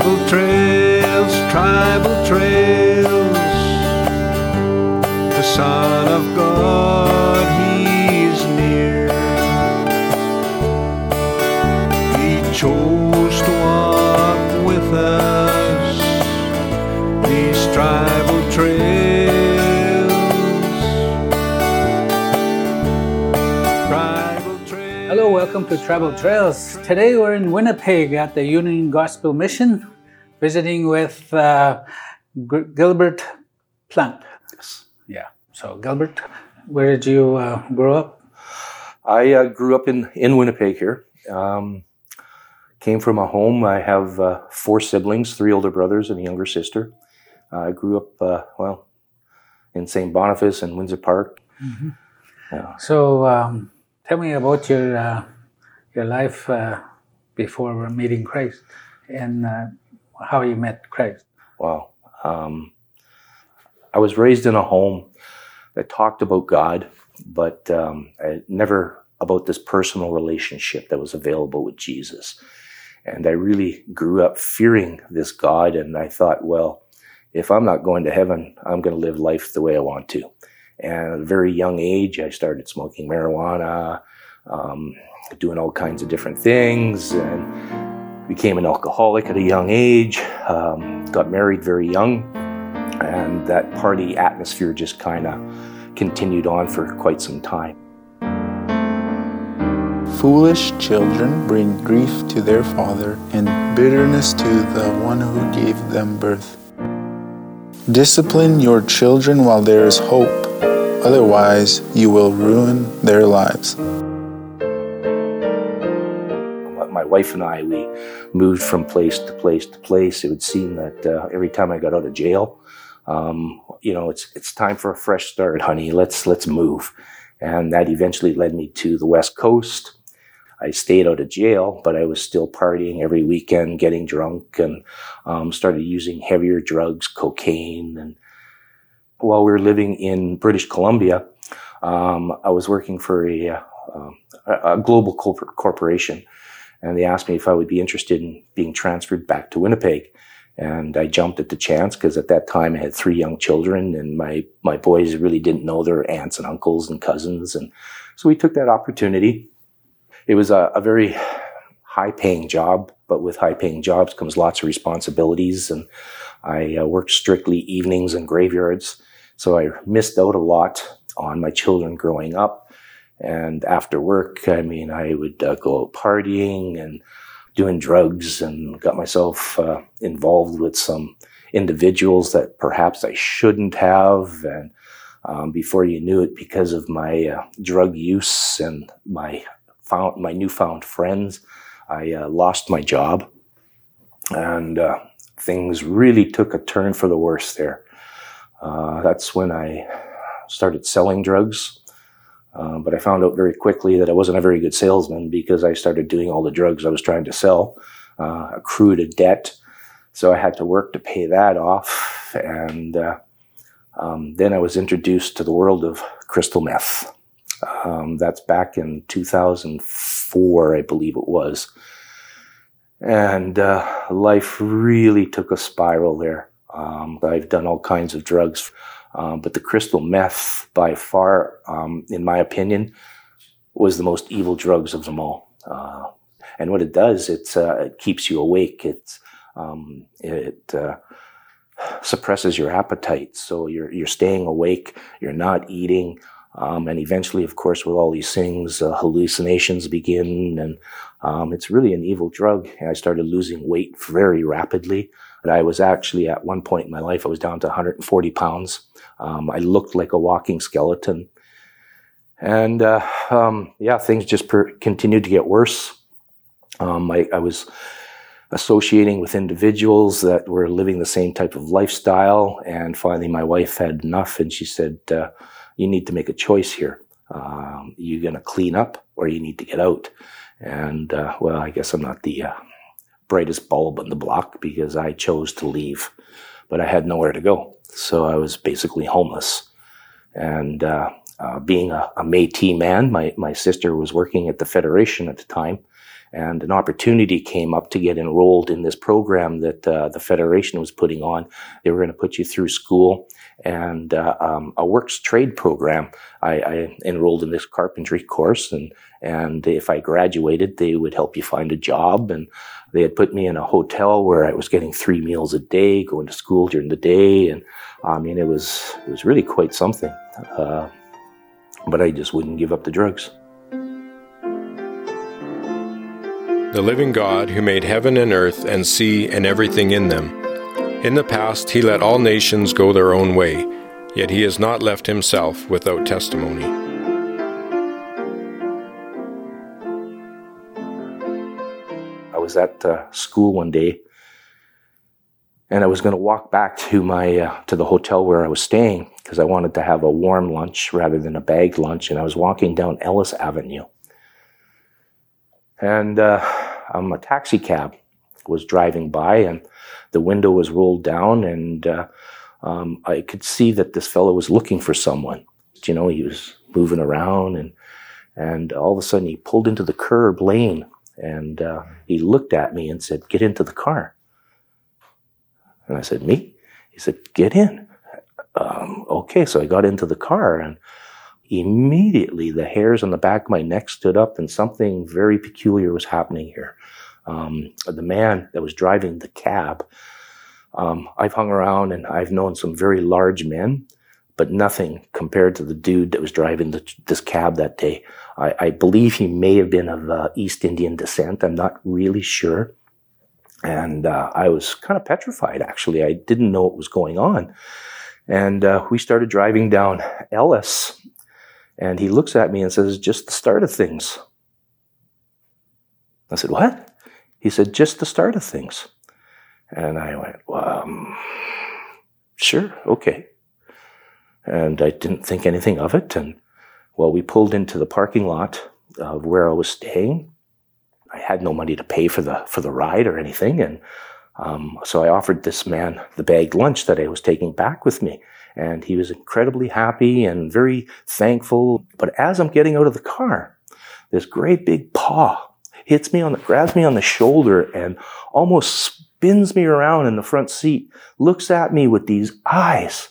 Tribal trails, tribal trails. The Son of God, welcome to Tribal Trails. Today we're in Winnipeg at the Union Gospel Mission, visiting with uh, G- Gilbert Plante. Yes. Yeah. So, Gilbert, where did you uh, grow up? I uh, grew up in, in Winnipeg here. Um, came from a home. I have uh, four siblings, three older brothers and a younger sister. I grew up, uh, well, in St. Boniface and Windsor Park. Yeah. So, um, tell me about your uh, your life uh, before meeting Christ and uh, how you met Christ. Wow. Um, I was raised in a home that talked about God, but um, never about this personal relationship that was available with Jesus. And I really grew up fearing this God, and I thought, well, if I'm not going to heaven, I'm going to live life the way I want to. And at a very young age, I started smoking marijuana, um, doing all kinds of different things, and became an alcoholic at a young age. Um, got married very young, and that party atmosphere just kind of continued on for quite some time. Foolish children bring grief to their father and bitterness to the one who gave them birth. Discipline your children while there is hope, otherwise, you will ruin their lives. Wife and I, we moved from place to place to place. It would seem that uh, every time I got out of jail, um, you know, it's it's time for a fresh start, honey. Let's let's move, and that eventually led me to the West Coast. I stayed out of jail, but I was still partying every weekend, getting drunk, and um, started using heavier drugs, cocaine. And while we were living in British Columbia, um, I was working for a, uh, um, a global corporate corporation and they asked me if I would be interested in being transferred back to Winnipeg. And I jumped at the chance because at that time I had three young children and my, my boys really didn't know their aunts and uncles and cousins. And so we took that opportunity. It was a, a very high paying job, but with high paying jobs comes lots of responsibilities. And I uh, worked strictly evenings and graveyards. So I missed out a lot on my children growing up. And after work, I mean, I would uh, go out partying and doing drugs and got myself uh, involved with some individuals that perhaps I shouldn't have. And um, before you knew it, because of my uh, drug use and my found my newfound friends, I uh, lost my job, and uh, things really took a turn for the worse there. Uh, that's when I started selling drugs. Um, but I found out very quickly that I wasn't a very good salesman because I started doing all the drugs I was trying to sell, uh, accrued a debt. So I had to work to pay that off. And uh, um, then I was introduced to the world of crystal meth. Um, that's back in 2004, I believe it was. And uh, life really took a spiral there. Um, I've done all kinds of drugs um, but the crystal meth, by far, um, in my opinion, was the most evil drugs of them all. Uh, and what it does, it's, uh, it keeps you awake. It's, um, it uh, suppresses your appetite. So you're, you're staying awake, you're not eating. Um, and eventually, of course, with all these things, uh, hallucinations begin. And um, it's really an evil drug. And I started losing weight very rapidly. But I was actually at one point in my life, I was down to 140 pounds. Um, I looked like a walking skeleton. And uh, um, yeah, things just per- continued to get worse. Um, I, I, was associating with individuals that were living the same type of lifestyle. And finally, my wife had enough and she said, uh, You need to make a choice here. Um, you're going to clean up or you need to get out. And uh, well, I guess I'm not the uh, brightest bulb in the block because I chose to leave, but I had nowhere to go. So I was basically homeless. And uh, uh, being a, a Métis man, my, my sister was working at the Federation at the time, and an opportunity came up to get enrolled in this program that uh, the Federation was putting on. They were going to put you through school and uh, um, a works trade program. I, I, enrolled in this carpentry course, and and if I graduated, they would help you find a job. And they had put me in a hotel where I was getting three meals a day, going to school during the day, and I mean it was it was really quite something. Uh, but I just wouldn't give up the drugs. The living God who made heaven and earth and sea and everything in them. In the past he let all nations go their own way, yet he has not left himself without testimony. Was at uh, school one day and I was going to walk back to my uh, to the hotel where I was staying because I wanted to have a warm lunch rather than a bagged lunch. And I was walking down Ellice Avenue, and uh, um, a taxi cab was driving by, and the window was rolled down, and uh, um, I could see that this fellow was looking for someone. You know, he was moving around, and and all of a sudden he pulled into the curb lane, and uh, he looked at me and said, "Get into the car." And I said, Me? He said, Get in. Um, okay, so I got into the car and immediately the hairs on the back of my neck stood up and something very peculiar was happening here. Um, the man that was driving the cab, um, I've hung around and I've known some very large men, but nothing compared to the dude that was driving the, this cab that day. I, I, believe he may have been of uh, East Indian descent. I'm not really sure. And uh, I was kind of petrified, actually. I didn't know what was going on. And uh, we started driving down Ellice, and he looks at me and says, Just the start of things. I said, What? He said, Just the start of things. And I went, Well, um, sure, okay. And I didn't think anything of it. And well, we pulled into the parking lot of where I was staying. I had no money to pay for the for the ride or anything, and um, so I offered this man the bagged lunch that I was taking back with me, and he was incredibly happy and very thankful. But as I'm getting out of the car, this great big paw hits me on the grabs me on the shoulder and almost spins me around in the front seat, looks at me with these eyes,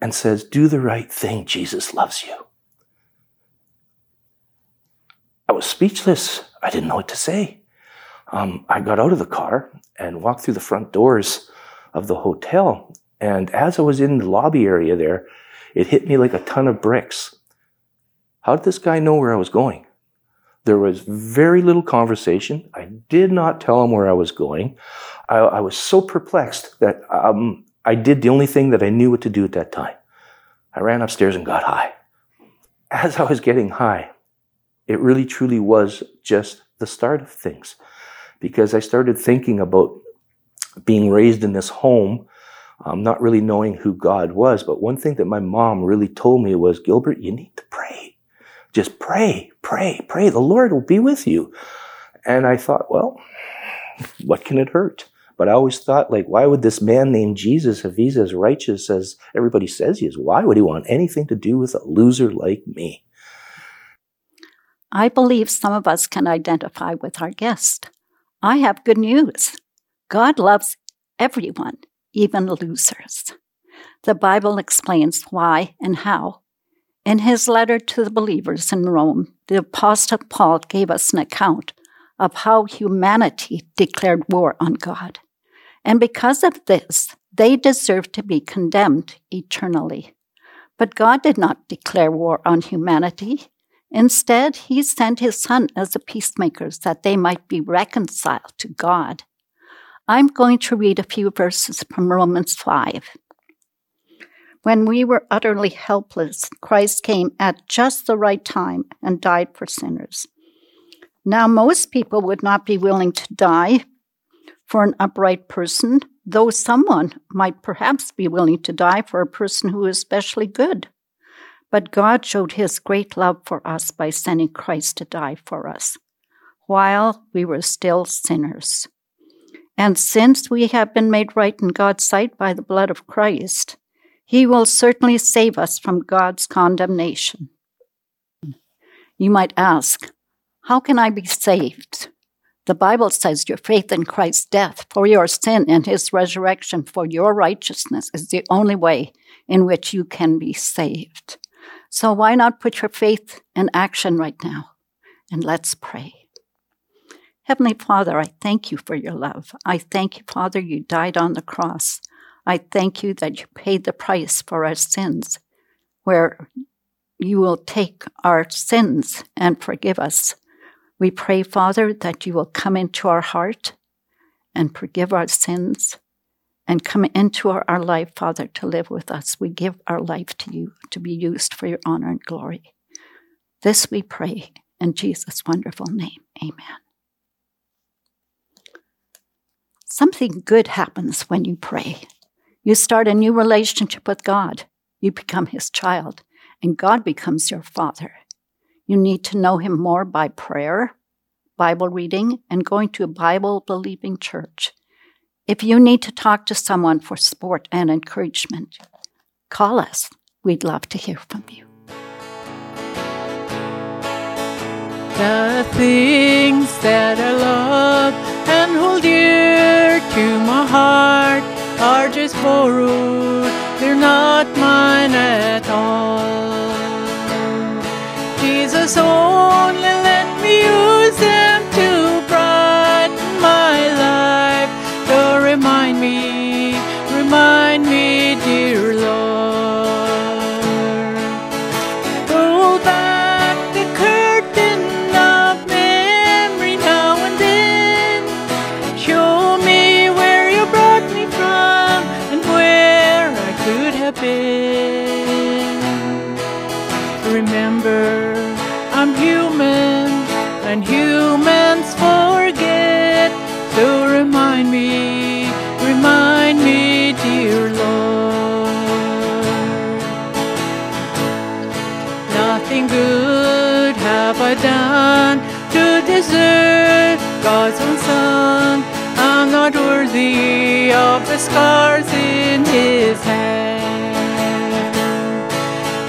and says, "Do the right thing. Jesus loves you." I was speechless. I didn't know what to say. Um, I got out of the car and walked through the front doors of the hotel. And as I was in the lobby area there, it hit me like a ton of bricks. How did this guy know where I was going? There was very little conversation. I did not tell him where I was going. I, I was so perplexed that um, I did the only thing that I knew what to do at that time. I ran upstairs and got high. As I was getting high, it really truly was just the start of things because I started thinking about being raised in this home, um, not really knowing who God was. But one thing that my mom really told me was, Gilbert, you need to pray. Just pray, pray, pray. The Lord will be with you. And I thought, well, what can it hurt? But I always thought, like, why would this man named Jesus, if he's as righteous as everybody says he is, why would he want anything to do with a loser like me? I believe some of us can identify with our guest. I have good news. God loves everyone, even losers. The Bible explains why and how. In his letter to the believers in Rome, the Apostle Paul gave us an account of how humanity declared war on God. And because of this, they deserve to be condemned eternally. But God did not declare war on humanity. Instead, he sent his son as a peacemaker that they might be reconciled to God. I'm going to read a few verses from Romans 5. When we were utterly helpless, Christ came at just the right time and died for sinners. Now, most people would not be willing to die for an upright person, though someone might perhaps be willing to die for a person who is especially good. But God showed his great love for us by sending Christ to die for us while we were still sinners. And since we have been made right in God's sight by the blood of Christ, he will certainly save us from God's condemnation. You might ask, How can I be saved? The Bible says your faith in Christ's death for your sin and his resurrection for your righteousness is the only way in which you can be saved. So why not put your faith in action right now? And let's pray. Heavenly Father, I thank you for your love. I thank you, Father, you died on the cross. I thank you that you paid the price for our sins, where you will take our sins and forgive us. We pray, Father, that you will come into our heart and forgive our sins and come into our, our, life, Father, to live with us. We give our life to you to be used for your honor and glory. This we pray in Jesus' wonderful name. Amen. Something good happens when you pray. You start a new relationship with God. You become His child, and God becomes your Father. You need to know Him more by prayer, Bible reading, and going to a Bible believing church. If you need to talk to someone for support and encouragement, call us. We'd love to hear from you. The things that I love and hold dear to my heart are just borrowed, they're not mine at all. Jesus only let me use them to brighten my life, to remind me, remind me, dear Lord. Roll back the curtain of memory now and then. Show me where you brought me from and where I could have been. Scars in His hand.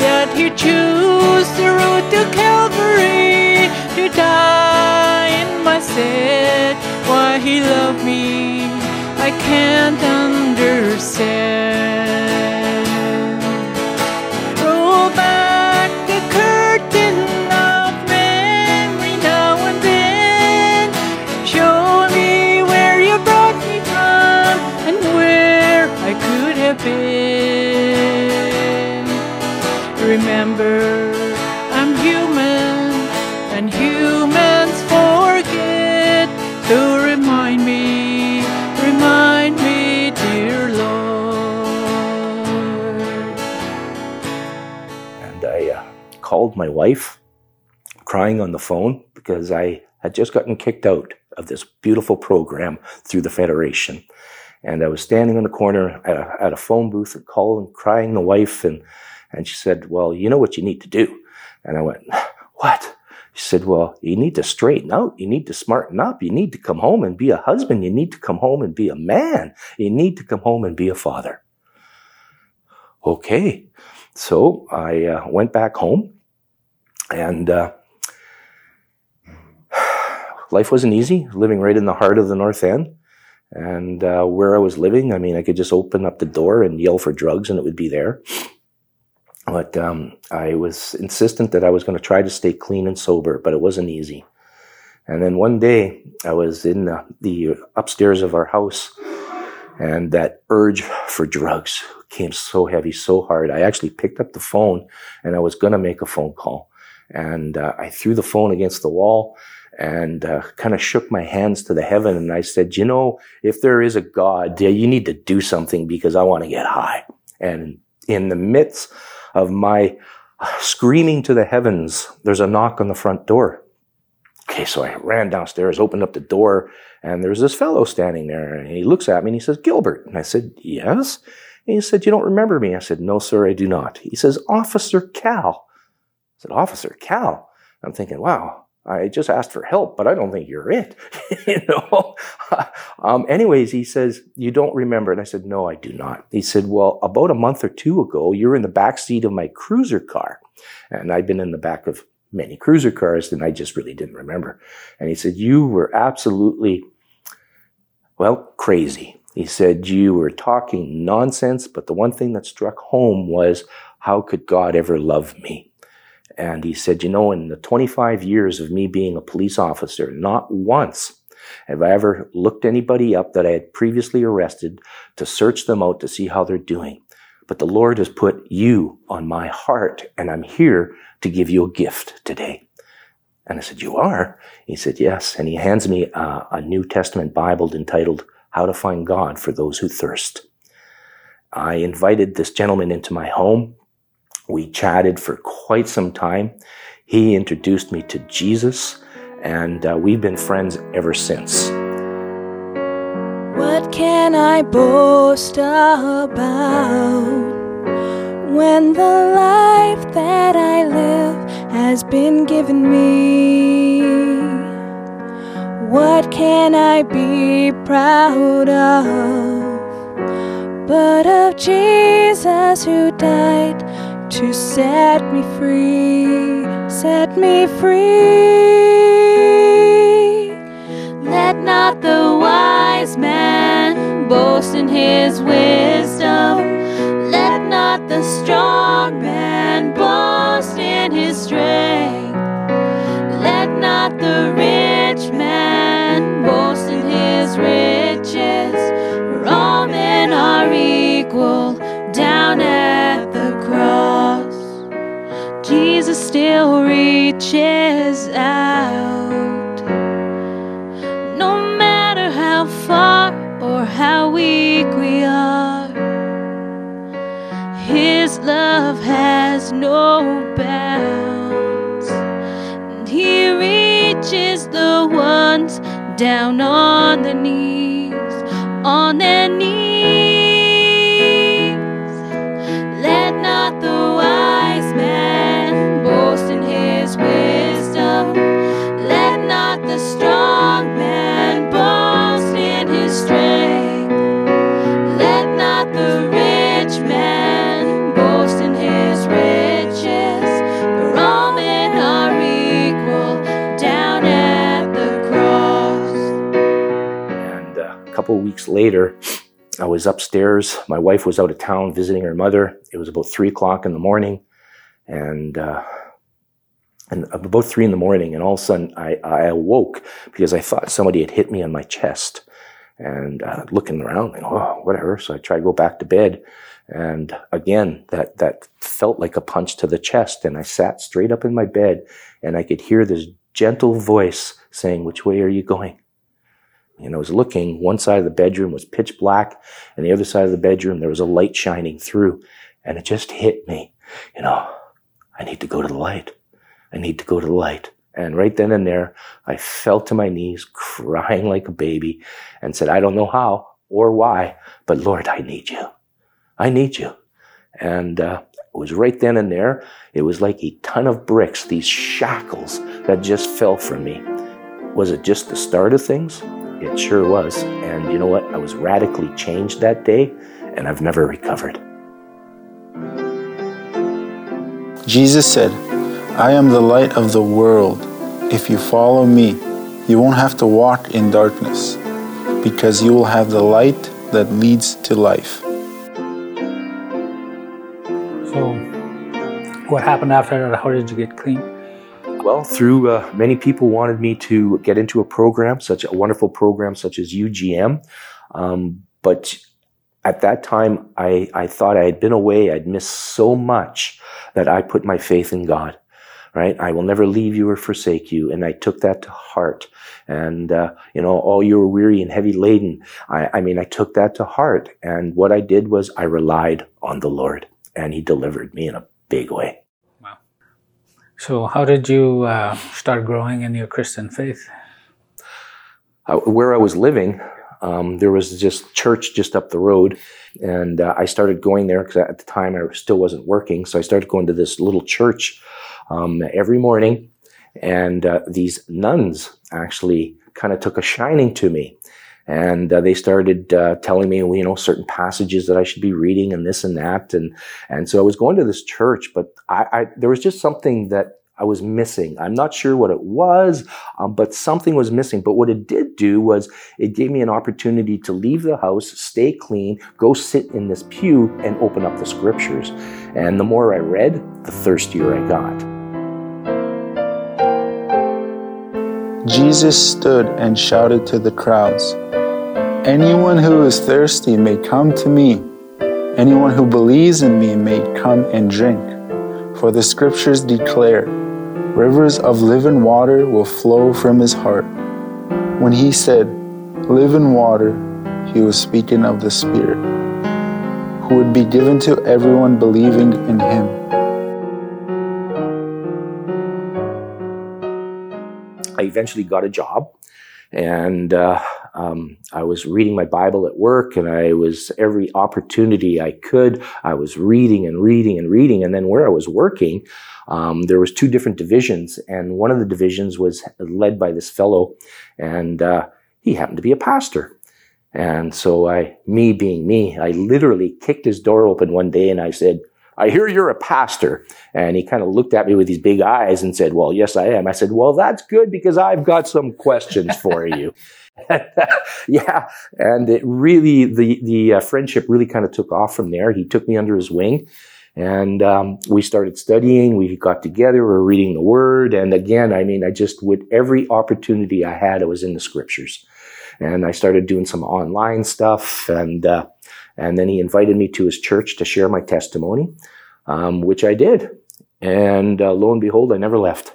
Yet He chose the road to Calvary to die in my stead. Why He loved me, I can't understand. Crying on the phone because I had just gotten kicked out of this beautiful program through the Federation. And I was standing in the corner at a, at a phone booth and calling, crying the wife, and and she said, "Well, you know what you need to do." And I went, "What?" She said, "Well, you need to straighten out. You need to smarten up. You need to come home and be a husband. You need to come home and be a man. You need to come home and be a father." Okay, so I uh, went back home, and uh, life wasn't easy. Living right in the heart of the North End, and uh, where I was living, I mean, I could just open up the door and yell for drugs, and it would be there. But um, I was insistent that I was going to try to stay clean and sober, but it wasn't easy. And then one day, I was in the, the upstairs of our house, and that urge for drugs came so heavy, so hard. I actually picked up the phone, and I was going to make a phone call. And uh, I threw the phone against the wall and uh, kind of shook my hands to the heaven. And I said, You know, if there is a God, you need to do something because I want to get high. And in the midst of my screaming to the heavens, there's a knock on the front door. Okay, so I ran downstairs, opened up the door, and there's this fellow standing there. And he looks at me and he says, Gilbert. And I said, Yes. And he said, You don't remember me? I said, No, sir, I do not. He says, Officer Cal. I said, Officer Cal. I'm thinking, wow, I just asked for help, but I don't think you're it. you know? um, anyways, he says, You don't remember. And I said, No, I do not. He said, Well, about a month or two ago, you were in the back seat of my cruiser car. And I've been in the back of many cruiser cars, and I just really didn't remember. And he said, You were absolutely, well, crazy. He said, You were talking nonsense, but the one thing that struck home was, How could God ever love me? And he said, You know, in the 25 years of me being a police officer, not once have I ever looked anybody up that I had previously arrested to search them out to see how they're doing. But the Lord has put you on my heart, and I'm here to give you a gift today. And I said, You are? He said, Yes. And he hands me a, a New Testament Bible entitled How to Find God for Those Who Thirst. I invited this gentleman into my home. We chatted for quite some time. He introduced me to Jesus, and uh, we've been friends ever since. What can I boast about when the life that I live has been given me? What can I be proud of but of Jesus who died to set me free? Set me free. Let not the wise man boast in his wisdom. Let not the strong man boast in his strength. Let not the rich man boast in his riches. For all men are equal still reaches out. No matter how far or how weak we are, His love has no bounds. And He reaches the ones down on their knees, on their knees. Later, I was upstairs. My wife was out of town visiting her mother. It was about three o'clock in the morning, and uh, and about three in the morning, and all of a sudden I, I awoke because I thought somebody had hit me on my chest. And uh, looking around, like, oh, whatever. So I tried to go back to bed, and again, that that felt like a punch to the chest. And I sat straight up in my bed, and I could hear this gentle voice saying, "Which way are you going?" And I was looking, one side of the bedroom was pitch black, and the other side of the bedroom, there was a light shining through. And it just hit me, you know, I need to go to the light. I need to go to the light. And right then and there, I fell to my knees, crying like a baby, and said, I don't know how or why, but Lord, I need you. I need you. And uh, it was right then and there. It was like a ton of bricks, these shackles that just fell from me. Was it just the start of things? It sure was. And you know what? I was radically changed that day, and I've never recovered. Jesus said, I am the light of the world. If you follow me, you won't have to walk in darkness, because you will have the light that leads to life. So, what happened after that? How did you get clean? Well, through uh, many people wanted me to get into a program, such a wonderful program such as UGM. Um, but at that time, I, I thought I had been away. I'd missed so much that I put my faith in God. Right? I will never leave you or forsake you. And I took that to heart. And, uh, you know, all you were weary and heavy laden. I, I mean, I took that to heart. And what I did was I relied on the Lord and he delivered me in a big way. So, how did you uh, start growing in your Christian faith? uh, where I was living, um, there was just church just up the road, and uh, I started going there because at the time I still wasn't working. So I started going to this little church um, every morning, and uh, these nuns actually kind of took a shining to me, and uh, they started uh, telling me, you know, certain passages that I should be reading and this and that, and and so I was going to this church, but I, I there was just something that I was missing. I'm not sure what it was, um, but something was missing. But what it did do was it gave me an opportunity to leave the house, stay clean, go sit in this pew, and open up the scriptures. And the more I read, the thirstier I got. Jesus stood and shouted to the crowds Anyone who is thirsty may come to me. Anyone who believes in me may come and drink. For the scriptures declare, rivers of living water will flow from his heart. When he said, living water, he was speaking of the Spirit, who would be given to everyone believing in him. I eventually got a job and uh, um, I was reading my Bible at work, and I was every opportunity I could. I was reading and reading and reading, and then where I was working, um, there was two different divisions, and one of the divisions was led by this fellow, and uh, he happened to be a pastor. And so I, me being me, I literally kicked his door open one day, and I said, I hear you're a pastor. And he kind of looked at me with these big eyes and said, Well, yes, I am. I said, Well, that's good because I've got some questions for you. yeah. And it really, the, the uh, friendship really kind of took off from there. He took me under his wing and um, we started studying. We got together. We were reading the word. And again, I mean, I just would, every opportunity I had, I was in the scriptures. And I started doing some online stuff and, uh, and then he invited me to his church to share my testimony, um, which I did. And uh, lo and behold, I never left.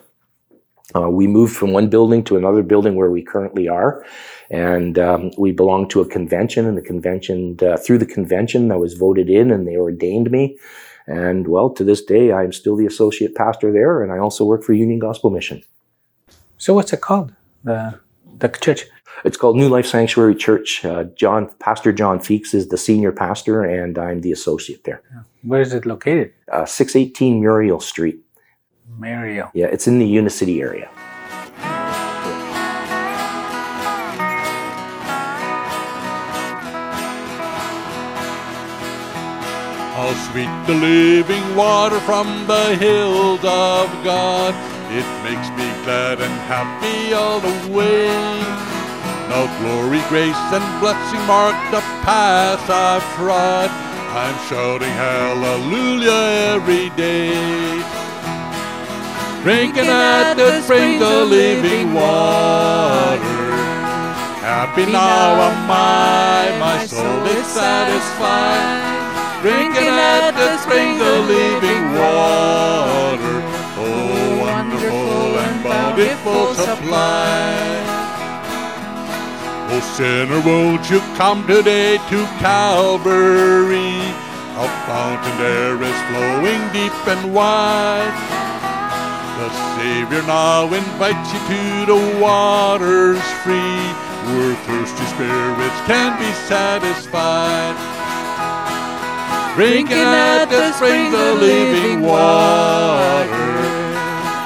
Uh, we moved from one building to another building where we currently are, and um, we belonged to a convention. And the convention, uh, through the convention, I was voted in, and they ordained me. And well, to this day, I'm still the associate pastor there, and I also work for Union Gospel Mission. So, what's it called? The the church? It's called New Life Sanctuary Church. Uh, John, Pastor John Feeks is the senior pastor, and I'm the associate there. Where is it located? Uh, 618 Muriel Street. Muriel. Yeah, it's in the Unicity area. How sweet the living water from the hills of God. It makes me glad and happy all the way. Now glory, grace, and blessing mark the path I've trod. I'm shouting hallelujah every day. Drinking at the spring of living water. Happy now am I, my soul is satisfied. Drinking at the spring of living water. Bountiful supply. Oh, sinner, won't you come today to Calvary? A fountain there is flowing deep and wide. The Savior now invites you to the waters free, where thirsty spirits can be satisfied. Drinking at the springs of living water.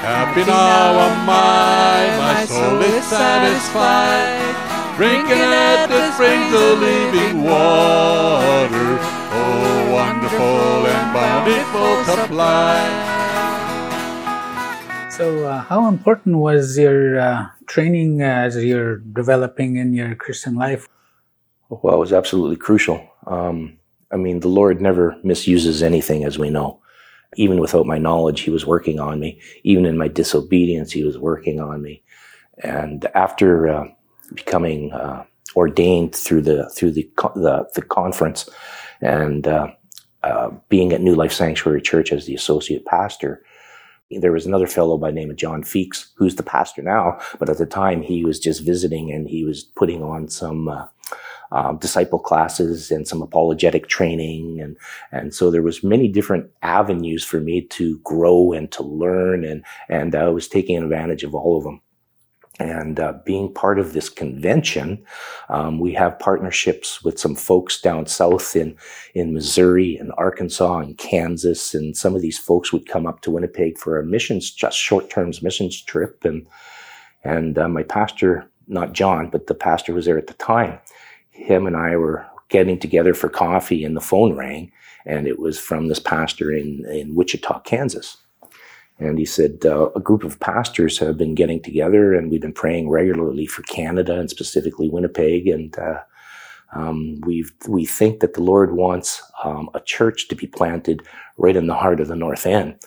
Happy now am I, my soul is satisfied. Drinking at the springs of living water. Oh, wonderful and bountiful supply. So, uh, how important was your uh, training as you're developing in your Christian life? Well, it was absolutely crucial. Um, I mean, the Lord never misuses anything, as we know. Even without my knowledge, He was working on me. Even in my disobedience, He was working on me. And after uh, becoming uh, ordained through the through the the, the conference and uh, uh, being at New Life Sanctuary Church as the associate pastor, there was another fellow by name of John Feeks, who's the pastor now, but at the time he was just visiting and he was putting on some uh, um, disciple classes and some apologetic training. And and so there was many different avenues for me to grow and to learn. And and I was taking advantage of all of them. And uh, being part of this convention, um, we have partnerships with some folks down south in in Missouri and Arkansas and Kansas, and some of these folks would come up to Winnipeg for a missions, just short term missions trip, and and uh, my pastor, not John, but the pastor was there at the time him and I were getting together for coffee and the phone rang and it was from this pastor in, in Wichita, Kansas. And he said, uh, a group of pastors have been getting together and we've been praying regularly for Canada and specifically Winnipeg. And, uh, um, we we think that the Lord wants um, a church to be planted right in the heart of the North End.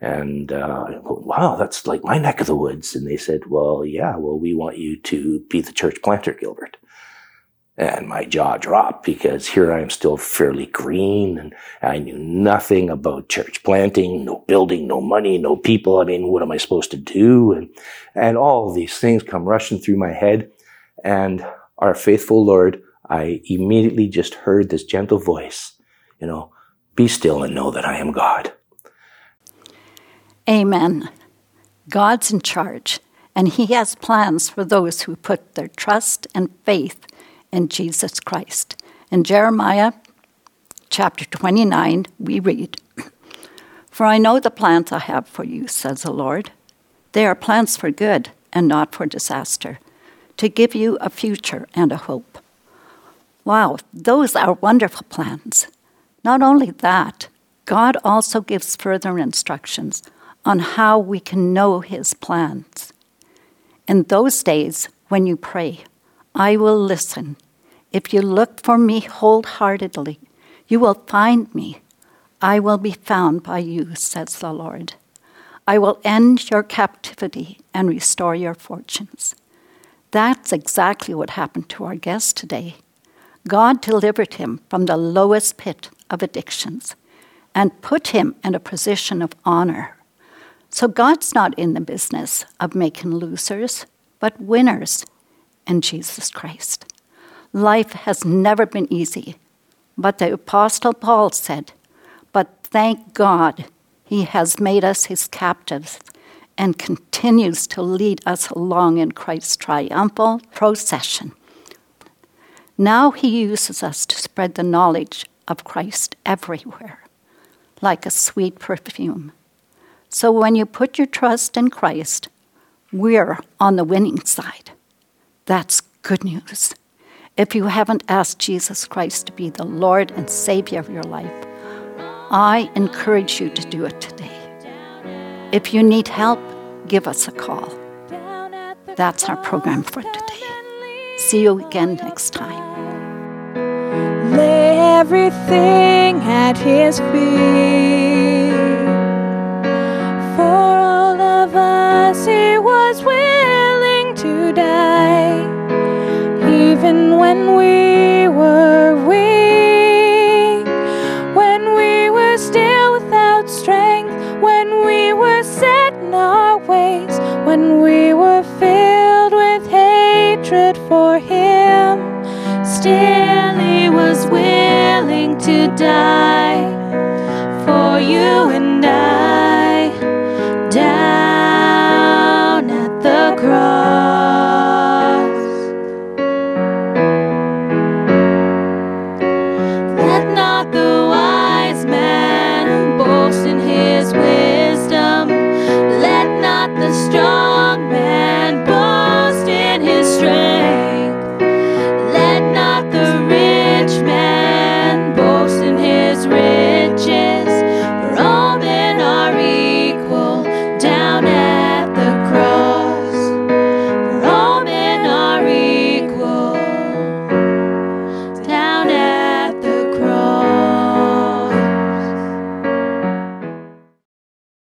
And uh, wow, that's like my neck of the woods. And they said, well, yeah, well, we want you to be the church planter, Gilbert. And my jaw dropped because here I am still fairly green and I knew nothing about church planting, no building, no money, no people. I mean, what am I supposed to do? And, and all these things come rushing through my head. And our faithful Lord, I immediately just heard this gentle voice, you know, be still and know that I am God. Amen. God's in charge, and He has plans for those who put their trust and faith in Jesus Christ. In Jeremiah chapter 29, we read, For I know the plans I have for you, says the Lord. They are plans for good and not for disaster, to give you a future and a hope. Wow, those are wonderful plans. Not only that, God also gives further instructions on how we can know His plans. In those days, when you pray, I will listen. If you look for me wholeheartedly, you will find me. I will be found by you, says the Lord. I will end your captivity and restore your fortunes. That's exactly what happened to our guest today. God delivered him from the lowest pit of addictions and put him in a position of honor. So God's not in the business of making losers, but winners in Jesus Christ. Life has never been easy, but the Apostle Paul said, But thank God he has made us his captives and continues to lead us along in Christ's triumphal procession. Now he uses us to spread the knowledge of Christ everywhere, like a sweet perfume. So when you put your trust in Christ, we're on the winning side. That's good news. If you haven't asked Jesus Christ to be the Lord and Savior of your life, I encourage you to do it today. If you need help, give us a call. That's our program for today. See you again next time. Lay everything at his feet. For all of us, he was willing to die. Even when we were weak, when we were still without strength, when we were set in our ways, when we were filled with hatred for Him, still He was willing to die for you and I.